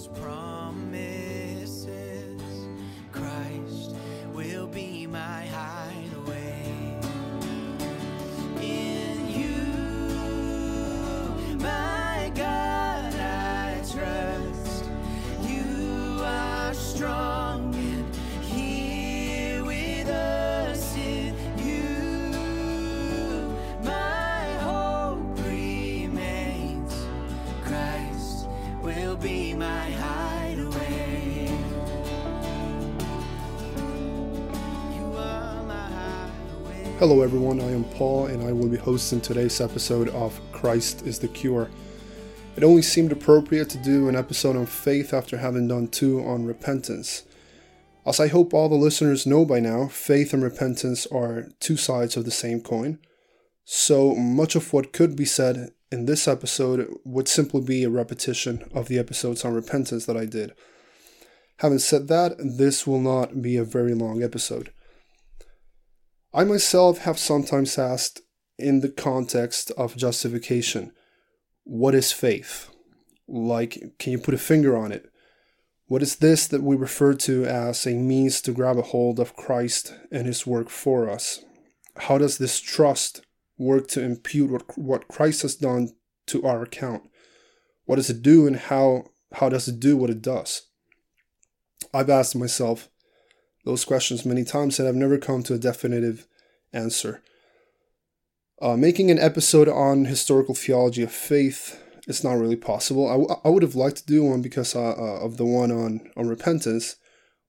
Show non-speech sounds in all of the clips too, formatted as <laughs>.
his Hello, everyone. I am Paul, and I will be hosting today's episode of Christ is the Cure. It only seemed appropriate to do an episode on faith after having done two on repentance. As I hope all the listeners know by now, faith and repentance are two sides of the same coin. So much of what could be said in this episode would simply be a repetition of the episodes on repentance that I did. Having said that, this will not be a very long episode. I myself have sometimes asked, in the context of justification, what is faith? Like, can you put a finger on it? What is this that we refer to as a means to grab a hold of Christ and his work for us? How does this trust work to impute what, what Christ has done to our account? What does it do and how, how does it do what it does? I've asked myself those questions many times and I've never come to a definitive answer. Uh, making an episode on historical theology of faith is not really possible. I, w- I would have liked to do one because uh, uh, of the one on, on repentance.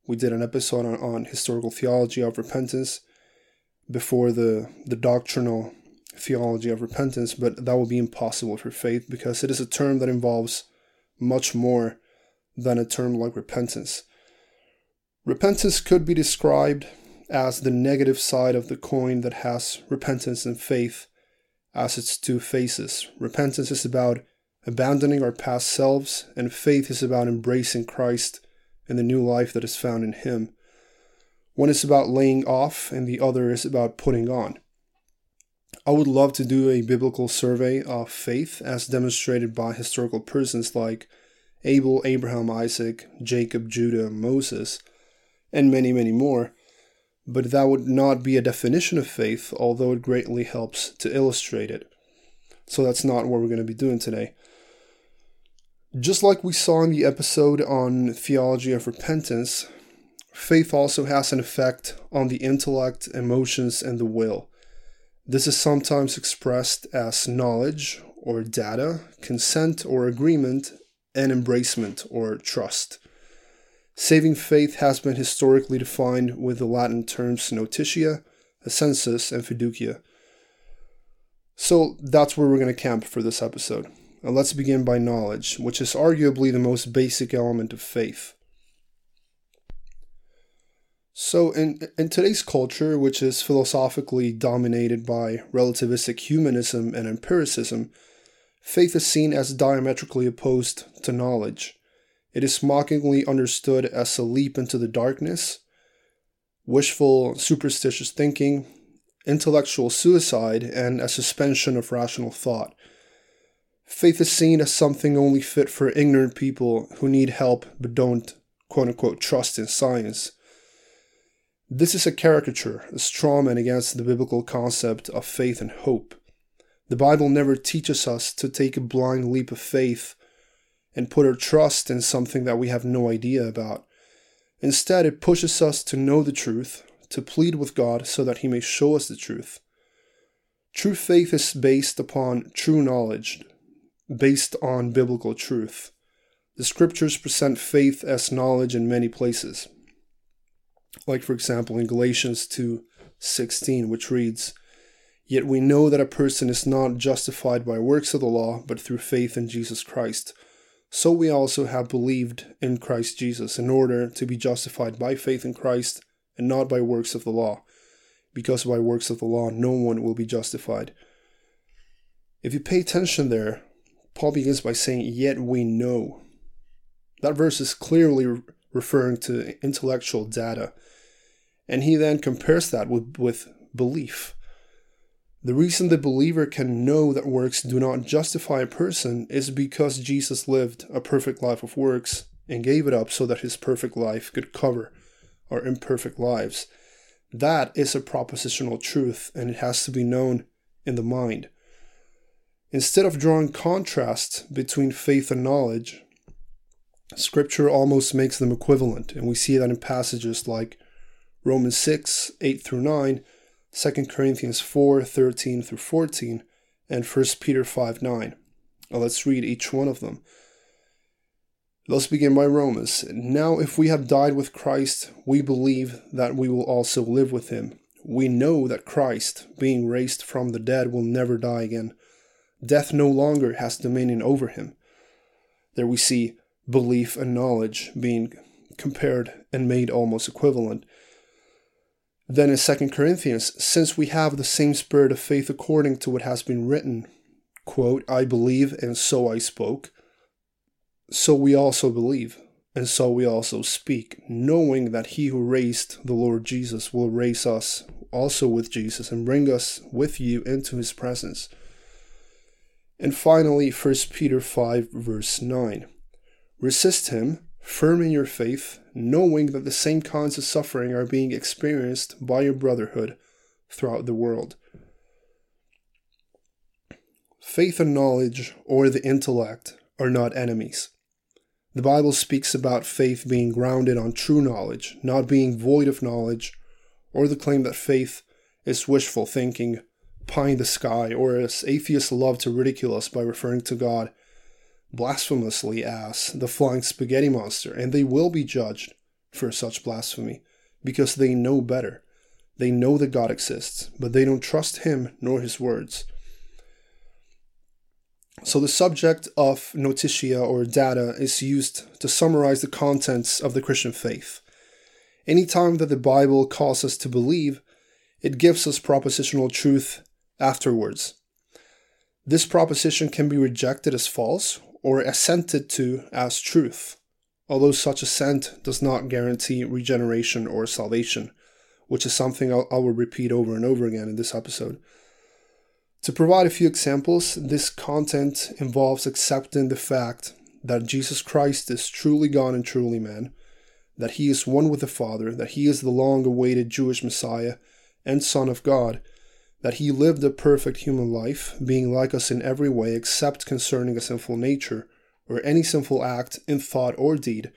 We did an episode on, on historical theology of repentance before the, the doctrinal theology of repentance, but that would be impossible for faith because it is a term that involves much more than a term like repentance. Repentance could be described as the negative side of the coin that has repentance and faith as its two faces. Repentance is about abandoning our past selves, and faith is about embracing Christ and the new life that is found in Him. One is about laying off, and the other is about putting on. I would love to do a biblical survey of faith as demonstrated by historical persons like Abel, Abraham, Isaac, Jacob, Judah, Moses and many, many more. But that would not be a definition of faith, although it greatly helps to illustrate it. So that's not what we're going to be doing today. Just like we saw in the episode on theology of repentance, faith also has an effect on the intellect, emotions, and the will. This is sometimes expressed as knowledge or data, consent or agreement, and embracement or trust. Saving faith has been historically defined with the Latin terms notitia, assensus, and fiducia. So that's where we're going to camp for this episode. Now let's begin by knowledge, which is arguably the most basic element of faith. So, in, in today's culture, which is philosophically dominated by relativistic humanism and empiricism, faith is seen as diametrically opposed to knowledge. It is mockingly understood as a leap into the darkness, wishful, superstitious thinking, intellectual suicide, and a suspension of rational thought. Faith is seen as something only fit for ignorant people who need help but don't, quote unquote, trust in science. This is a caricature, a strawman against the biblical concept of faith and hope. The Bible never teaches us to take a blind leap of faith and put our trust in something that we have no idea about. Instead, it pushes us to know the truth, to plead with God so that He may show us the truth. True faith is based upon true knowledge, based on biblical truth. The scriptures present faith as knowledge in many places. Like, for example, in Galatians 2 16, which reads, Yet we know that a person is not justified by works of the law, but through faith in Jesus Christ. So we also have believed in Christ Jesus in order to be justified by faith in Christ and not by works of the law, because by works of the law no one will be justified. If you pay attention there, Paul begins by saying, Yet we know. That verse is clearly re- referring to intellectual data, and he then compares that with, with belief. The reason the believer can know that works do not justify a person is because Jesus lived a perfect life of works and gave it up so that his perfect life could cover our imperfect lives. That is a propositional truth, and it has to be known in the mind. Instead of drawing contrast between faith and knowledge, Scripture almost makes them equivalent, and we see that in passages like Romans 6, 8 through 9, 2 Corinthians 4, 13 through 14, and 1 Peter 5, 9. Now let's read each one of them. Let's begin by Romans. Now, if we have died with Christ, we believe that we will also live with him. We know that Christ, being raised from the dead, will never die again. Death no longer has dominion over him. There we see belief and knowledge being compared and made almost equivalent. Then in 2 Corinthians, since we have the same spirit of faith according to what has been written, quote, I believe and so I spoke so we also believe, and so we also speak, knowing that he who raised the Lord Jesus will raise us also with Jesus and bring us with you into his presence. And finally, 1 Peter 5, verse 9 Resist him, firm in your faith, knowing that the same kinds of suffering are being experienced by your brotherhood throughout the world. Faith and knowledge, or the intellect, are not enemies. The Bible speaks about faith being grounded on true knowledge, not being void of knowledge, or the claim that faith is wishful thinking, pie in the sky, or as atheists love to ridicule us by referring to God blasphemously as the flying spaghetti monster, and they will be judged for such blasphemy because they know better. They know that God exists, but they don't trust Him nor His words. So the subject of notitia or data is used to summarize the contents of the Christian faith. Anytime that the Bible calls us to believe, it gives us propositional truth afterwards. This proposition can be rejected as false or assented to as truth, although such assent does not guarantee regeneration or salvation, which is something I will repeat over and over again in this episode. To provide a few examples, this content involves accepting the fact that Jesus Christ is truly God and truly man, that he is one with the Father, that he is the long awaited Jewish Messiah and Son of God, that he lived a perfect human life, being like us in every way except concerning a sinful nature, or any sinful act in thought or deed,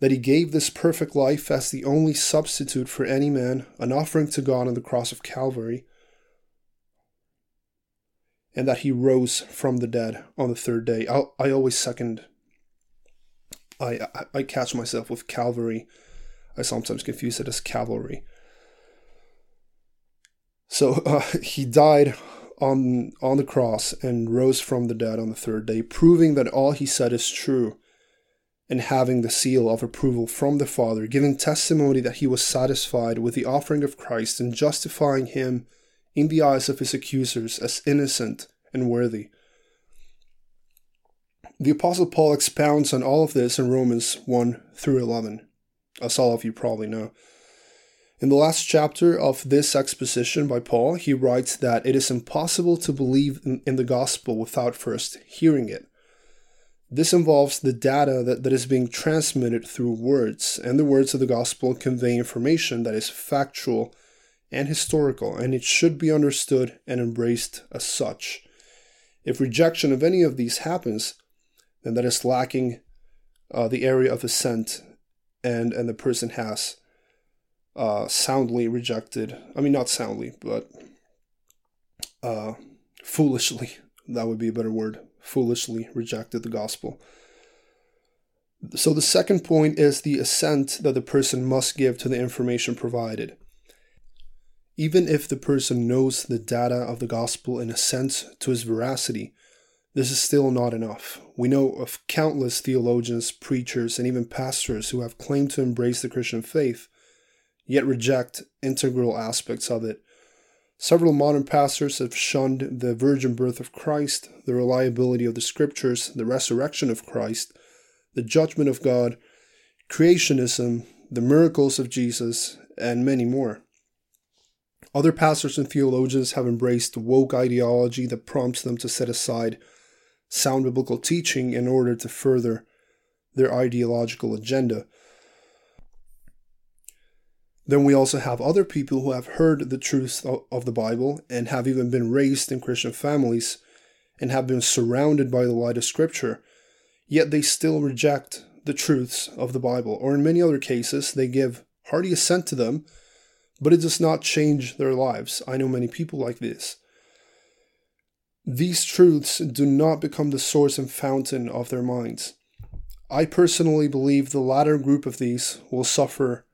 that he gave this perfect life as the only substitute for any man, an offering to God on the cross of Calvary and that he rose from the dead on the third day. I, I always second. I, I, I catch myself with Calvary. I sometimes confuse it as cavalry. So <laughs> uh, he died on on the cross and rose from the dead on the third day, proving that all he said is true, and having the seal of approval from the Father, giving testimony that he was satisfied with the offering of Christ and justifying him in the eyes of his accusers as innocent and worthy. The Apostle Paul expounds on all of this in Romans 1 through 11, as all of you probably know. In the last chapter of this exposition by Paul, he writes that it is impossible to believe in, the gospel without first hearing it. This involves the data that, that is being transmitted through words, and the words of the gospel convey information that is factual and historical, and it should be understood and embraced as such. If rejection of any of these happens, then that is lacking uh, the area of assent, and and the person has uh, soundly rejected. I mean, not soundly, but uh, foolishly. That would be a better word. Foolishly rejected the gospel. So the second point is the assent that the person must give to the information provided. Even if the person knows the data of the gospel in a sense to its veracity, this is still not enough. We know of countless theologians, preachers, and even pastors who have claimed to embrace the Christian faith, yet reject integral aspects of it. Several modern pastors have shunned the virgin birth of Christ, the reliability of the scriptures, the resurrection of Christ, the judgment of God, creationism, the miracles of Jesus, and many more. Other pastors and theologians have embraced woke ideology that prompts them to set aside sound biblical teaching in order to further their ideological agenda. Then we also have other people who have heard the truth of the Bible and have even been raised in Christian families and have been surrounded by the light of Scripture, yet they still reject the truths of the Bible, or in many other cases, they give hearty assent to them, but it does not change their lives. I know many people like this. These truths do not become the source and fountain of their minds. I personally believe the latter group of these will suffer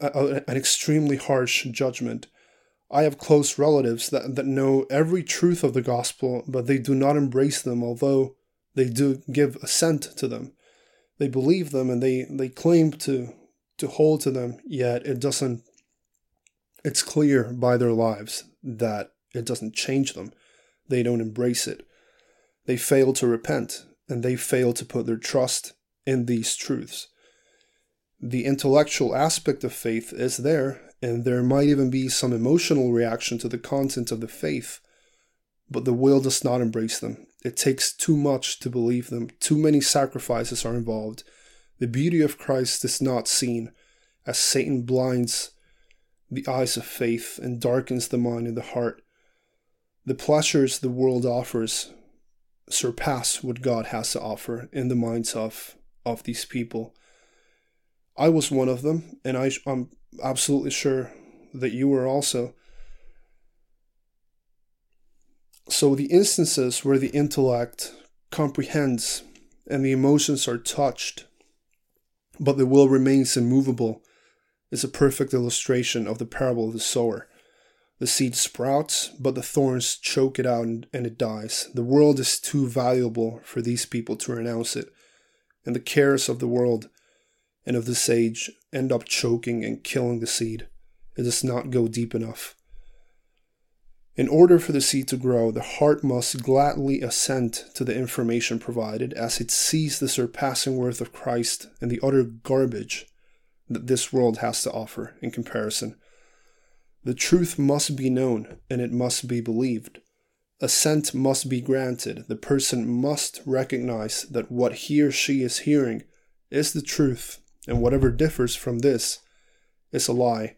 a, an extremely harsh judgment. I have close relatives that, that know every truth of the gospel, but they do not embrace them, although they do give assent to them. They believe them and they, they claim to, to hold to them, yet it doesn't, it's clear by their lives that it doesn't change them. They don't embrace it. They fail to repent and they fail to put their trust in these truths the intellectual aspect of faith is there, and there might even be some emotional reaction to the content of the faith, but the will does not embrace them. It takes too much to believe them, too many sacrifices are involved. The beauty of Christ is not seen, as Satan blinds the eyes of faith and darkens the mind and the heart. The pleasures the world offers surpass what God has to offer in the minds of, of these people. I was one of them, and I, I'm absolutely sure that you were also. So, the instances where the intellect comprehends and the emotions are touched, but the will remains immovable, is a perfect illustration of the parable of the sower. The seed sprouts, but the thorns choke it out and, and it dies. The world is too valuable for these people to renounce it, and the cares of the world and of the sage end up choking and killing the seed. It does not go deep enough. In order for the seed to grow, the heart must gladly assent to the information provided as it sees the surpassing worth of Christ and the utter garbage that this world has to offer in comparison. The truth must be known and it must be believed. Assent must be granted. The person must recognize that what he or she is hearing is the truth and whatever differs from this is a lie.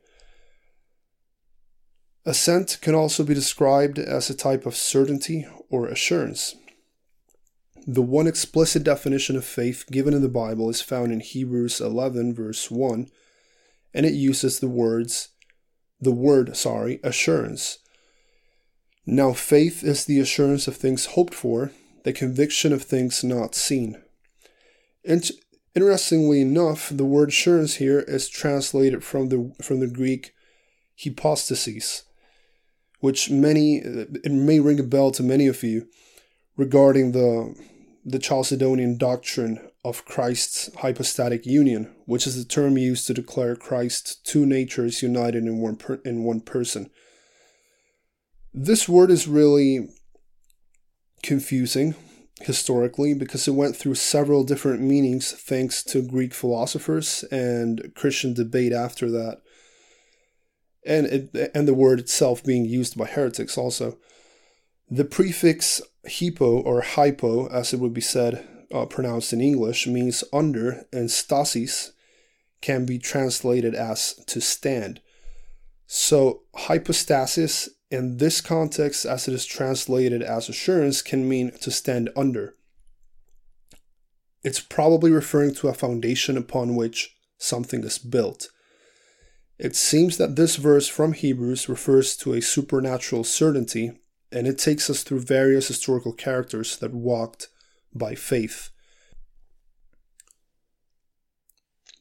Assent can also be described as a type of certainty or assurance. The one explicit definition of faith given in the Bible is found in Hebrews 11 verse 1 and it uses the words the word, sorry, assurance. Now faith is the assurance of things hoped for, the conviction of things not seen. Interestingly enough, the word assurance here is translated from the from the Greek hypostasis, which many it may ring a bell to many of you regarding the the Chalcedonian doctrine of Christ's hypostatic union, which is the term used to declare Christ's two natures united in one per, in one person. This word is really confusing historically because it went through several different meanings thanks to Greek philosophers and Christian debate after that. And it, and the word itself being used by heretics also. The prefix hypo or hypo, as it would be said, uh, pronounced in English, means under, and stasis can be translated as to stand. So hypostasis in this context, as it is translated as assurance, can mean to stand under. It's probably referring to a foundation upon which something is built. It seems that this verse from Hebrews refers to a supernatural certainty, and it takes us through various historical characters that walked by faith.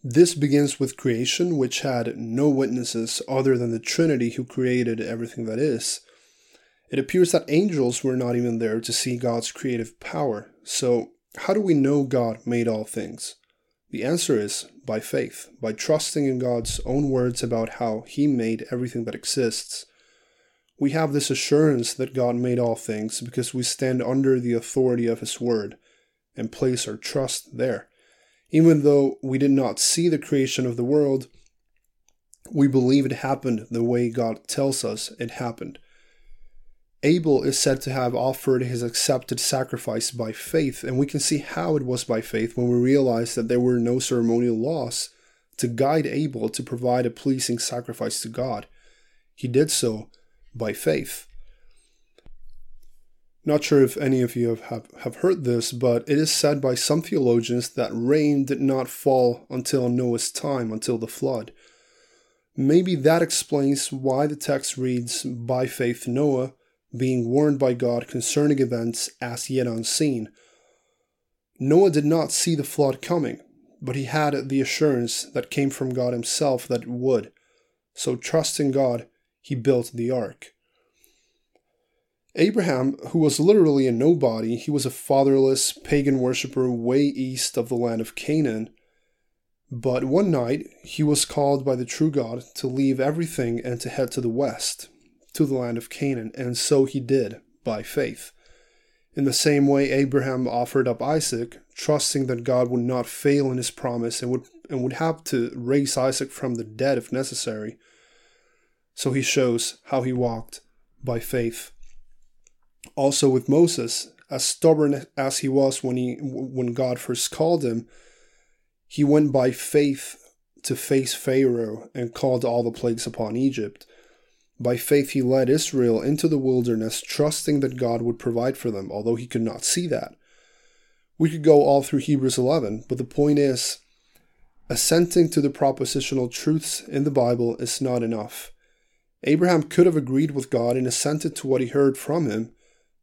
This begins with creation, which had no witnesses other than the Trinity who created everything that is. It appears that angels were not even there to see God's creative power. So, how do we know God made all things? The answer is by faith, by trusting in God's own words about how He made everything that exists. We have this assurance that God made all things because we stand under the authority of His Word and place our trust there. Even though we did not see the creation of the world, we believe it happened the way God tells us it happened. Abel is said to have offered his accepted sacrifice by faith, and we can see how it was by faith when we realize that there were no ceremonial laws to guide Abel to provide a pleasing sacrifice to God. He did so by faith. Not sure if any of you have, have heard this, but it is said by some theologians that rain did not fall until Noah's time, until the flood. Maybe that explains why the text reads, By faith Noah, being warned by God concerning events as yet unseen. Noah did not see the flood coming, but he had the assurance that came from God himself that it would. So, trusting God, he built the ark. Abraham, who was literally a nobody, he was a fatherless pagan worshipper way east of the land of Canaan. But one night, he was called by the true God to leave everything and to head to the west, to the land of Canaan, and so he did, by faith. In the same way, Abraham offered up Isaac, trusting that God would not fail in his promise and would, and would have to raise Isaac from the dead if necessary. So he shows how he walked by faith. Also with Moses, as stubborn as he was when he when God first called him, he went by faith to face Pharaoh and called all the plagues upon Egypt. By faith, he led Israel into the wilderness, trusting that God would provide for them, although he could not see that. We could go all through Hebrews 11, but the point is, assenting to the propositional truths in the Bible is not enough. Abraham could have agreed with God and assented to what he heard from him,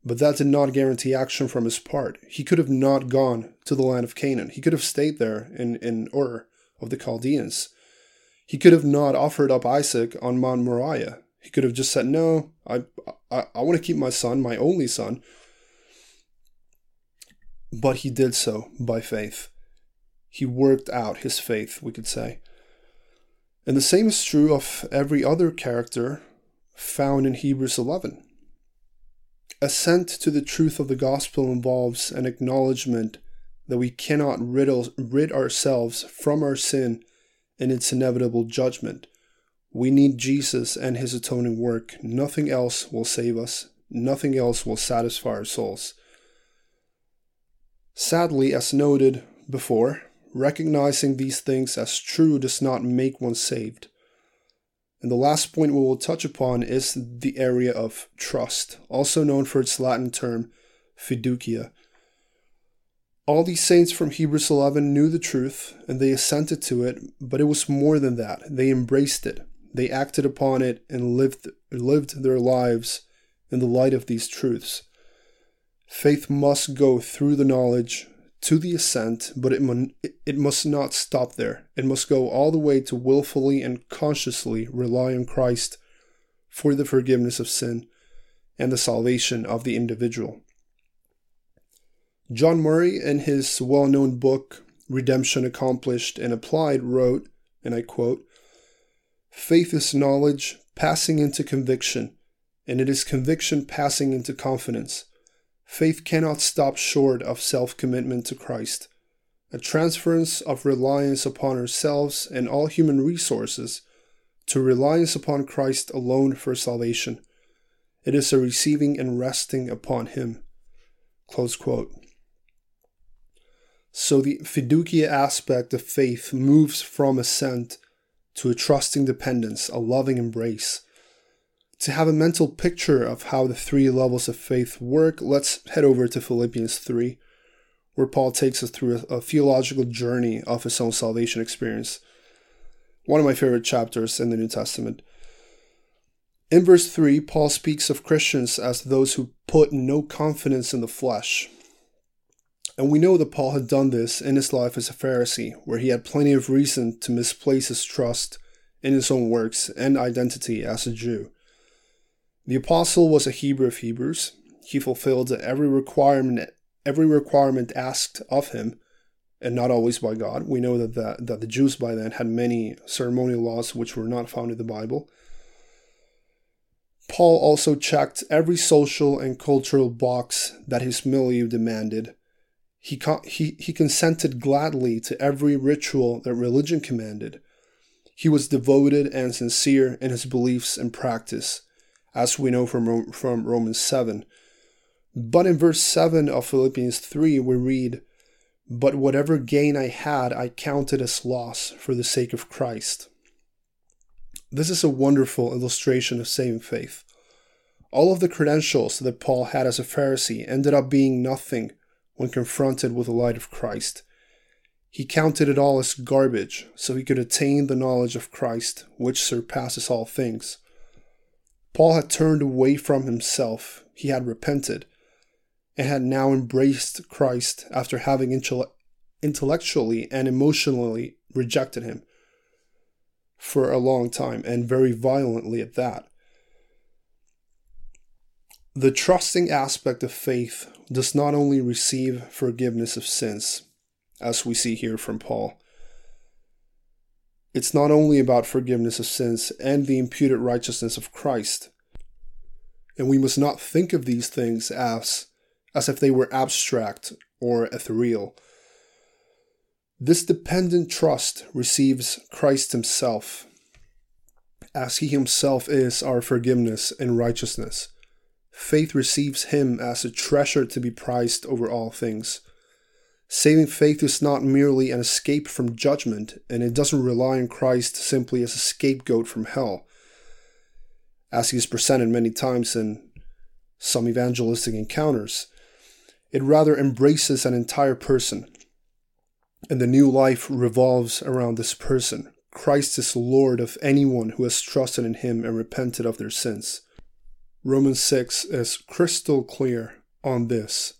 but that did not guarantee action from his part. He could have not gone to the land of Canaan. He could have stayed there in, in Ur of the Chaldeans. He could have not offered up Isaac on Mount Moriah. He could have just said, No, I, I, I want to keep my son, my only son. But he did so by faith. He worked out his faith, we could say. And the same is true of every other character found in Hebrews 11. Assent to the truth of the gospel involves an acknowledgement that we cannot rid, rid ourselves from our sin and its inevitable judgment. We need Jesus and his atoning work. Nothing else will save us, nothing else will satisfy our souls. Sadly, as noted before, recognizing these things as true does not make one saved. And the last point we will touch upon is the area of trust, also known for its Latin term fiducia. All these saints from Hebrews 11 knew the truth and they assented to it, but it was more than that. They embraced it. They acted upon it and lived, lived their lives in the light of these truths. Faith must go through the knowledge to the assent, but it, it must not stop there. It must go all the way to willfully and consciously rely on Christ for the forgiveness of sin and the salvation of the individual. John Murray, in his well known book, Redemption Accomplished and Applied, wrote, and I quote, Faith is knowledge passing into conviction, and it is conviction passing into confidence. Faith cannot stop short of self commitment to Christ, a transference of reliance upon ourselves and all human resources to reliance upon Christ alone for salvation. It is a receiving and resting upon Him. So the fiducia aspect of faith moves from assent to a trusting dependence, a loving embrace. To have a mental picture of how the three levels of faith work, let's head over to Philippians 3, where Paul takes us through a, a theological journey of his own salvation experience. One of my favorite chapters in the New Testament. In verse 3, Paul speaks of Christians as those who put no confidence in the flesh. And we know that Paul had done this in his life as a Pharisee, where he had plenty of reason to misplace his trust in his own works and identity as a Jew. The apostle was a Hebrew of Hebrews. He fulfilled every requirement every requirement asked of him, and not always by God. We know that the, that the Jews by then had many ceremonial laws which were not found in the Bible. Paul also checked every social and cultural box that his milieu demanded he, he, he consented gladly to every ritual that religion commanded. He was devoted and sincere in his beliefs and practice. As we know from, from Romans 7. But in verse 7 of Philippians 3, we read, But whatever gain I had, I counted as loss for the sake of Christ. This is a wonderful illustration of saving faith. All of the credentials that Paul had as a Pharisee ended up being nothing when confronted with the light of Christ. He counted it all as garbage so he could attain the knowledge of Christ, which surpasses all things. Paul had turned away from himself, he had repented, and had now embraced Christ after having intellectually and emotionally rejected him for a long time, and very violently at that. The trusting aspect of faith does not only receive forgiveness of sins, as we see here from Paul. It's not only about forgiveness of sins and the imputed righteousness of Christ. And we must not think of these things as, as if they were abstract or ethereal. This dependent trust receives Christ Himself, as He Himself is our forgiveness and righteousness. Faith receives Him as a treasure to be prized over all things. Saving faith is not merely an escape from judgment, and it doesn't rely on Christ simply as a scapegoat from hell, as he is presented many times in some evangelistic encounters. It rather embraces an entire person, and the new life revolves around this person. Christ is Lord of anyone who has trusted in him and repented of their sins. Romans 6 is crystal clear on this.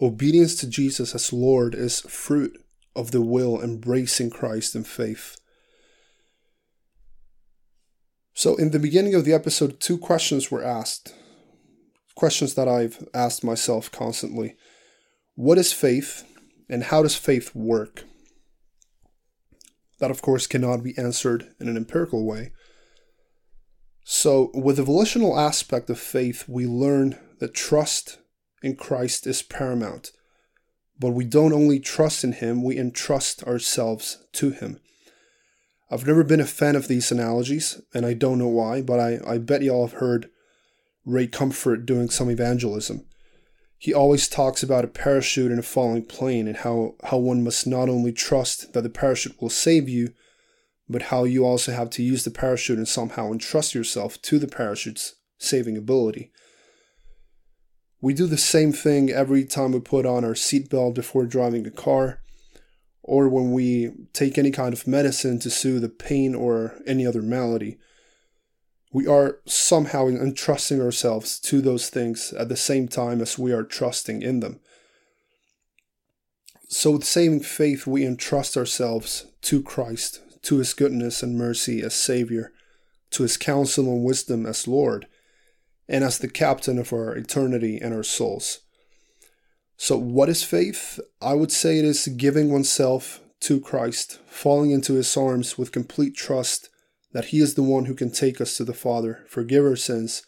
Obedience to Jesus as Lord is fruit of the will embracing Christ in faith. So, in the beginning of the episode, two questions were asked. Questions that I've asked myself constantly. What is faith? And how does faith work? That, of course, cannot be answered in an empirical way. So, with the volitional aspect of faith, we learn that trust in Christ is paramount. But we don't only trust in Him, we entrust ourselves to Him. I've never been a fan of these analogies, and I don't know why, but I, I bet you all have heard Ray Comfort doing some evangelism he always talks about a parachute in a falling plane and how, how one must not only trust that the parachute will save you, but how you also have to use the parachute and somehow entrust yourself to the parachute's saving ability. We do the same thing every time we put on our seatbelt before driving a car, or when we take any kind of medicine to soothe the pain or any other malady we are somehow entrusting ourselves to those things at the same time as we are trusting in them. So, with saving faith, we entrust ourselves to Christ, to His goodness and mercy as Savior, to His counsel and wisdom as Lord, and as the captain of our eternity and our souls. So, what is faith? I would say it is giving oneself to Christ, falling into His arms with complete trust that He is the one who can take us to the Father, forgive our sins,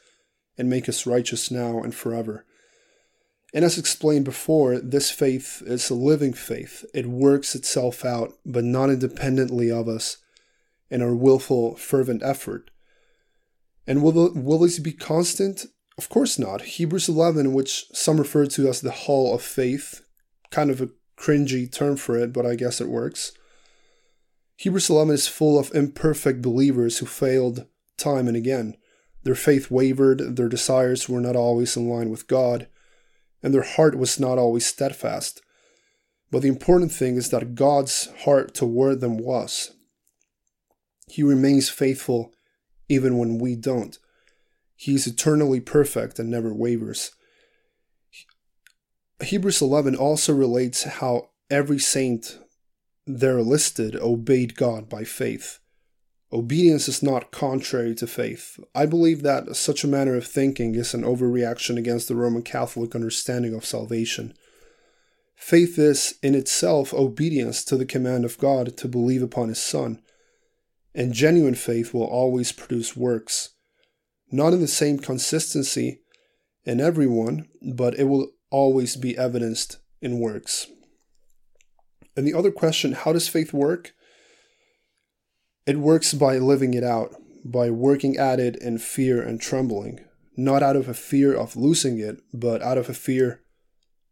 and make us righteous now and forever. And as explained before, this faith is a living faith. It works itself out, but not independently of us in our willful, fervent effort. And will, will this be constant? Of course not. Hebrews 11, which some refer to as the hall of faith, kind of a cringy term for it, but I guess it works Hebrews 11 is full of imperfect believers who failed time and again. Their faith wavered, their desires were not always in line with God, and their heart was not always steadfast. But the important thing is that God's heart toward them was. He remains faithful even when we don't. He is eternally perfect and never wavers. Hebrews 11 also relates how every saint there listed obeyed God by faith. Obedience is not contrary to faith. I believe that such a manner of thinking is an overreaction against the Roman Catholic understanding of salvation. Faith is, in itself, obedience to the command of God to believe upon His Son, and genuine faith will always produce works. Not in the same consistency in everyone, but it will always be evidenced in works. And the other question how does faith work? It works by living it out, by working at it in fear and trembling, not out of a fear of losing it, but out of a fear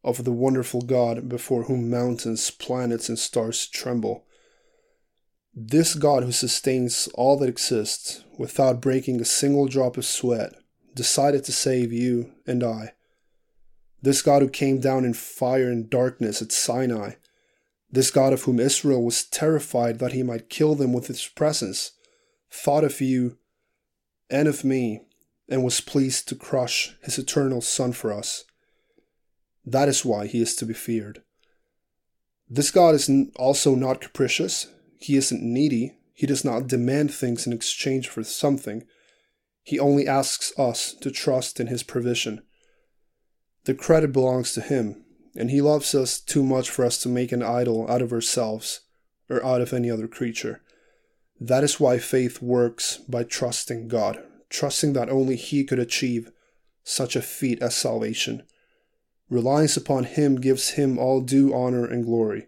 of the wonderful God before whom mountains, planets, and stars tremble. This God who sustains all that exists without breaking a single drop of sweat decided to save you and I. This God who came down in fire and darkness at Sinai. This God of whom Israel was terrified that he might kill them with his presence, thought of you and of me and was pleased to crush his eternal Son for us. That is why he is to be feared. This God is also not capricious, he isn't needy. He does not demand things in exchange for something. He only asks us to trust in His provision. The credit belongs to Him, and He loves us too much for us to make an idol out of ourselves or out of any other creature. That is why faith works by trusting God, trusting that only He could achieve such a feat as salvation. Reliance upon Him gives Him all due honor and glory.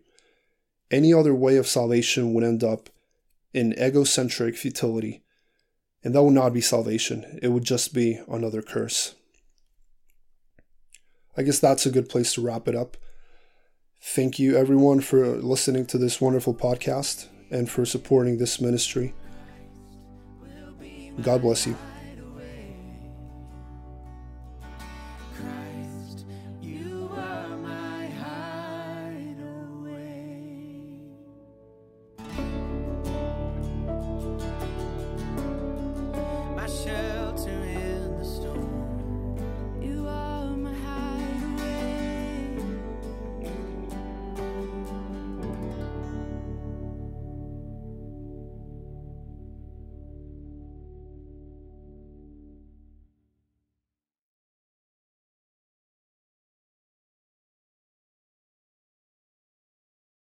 Any other way of salvation would end up in egocentric futility, and that would not be salvation. It would just be another curse. I guess that's a good place to wrap it up. Thank you, everyone, for listening to this wonderful podcast and for supporting this ministry. God bless you.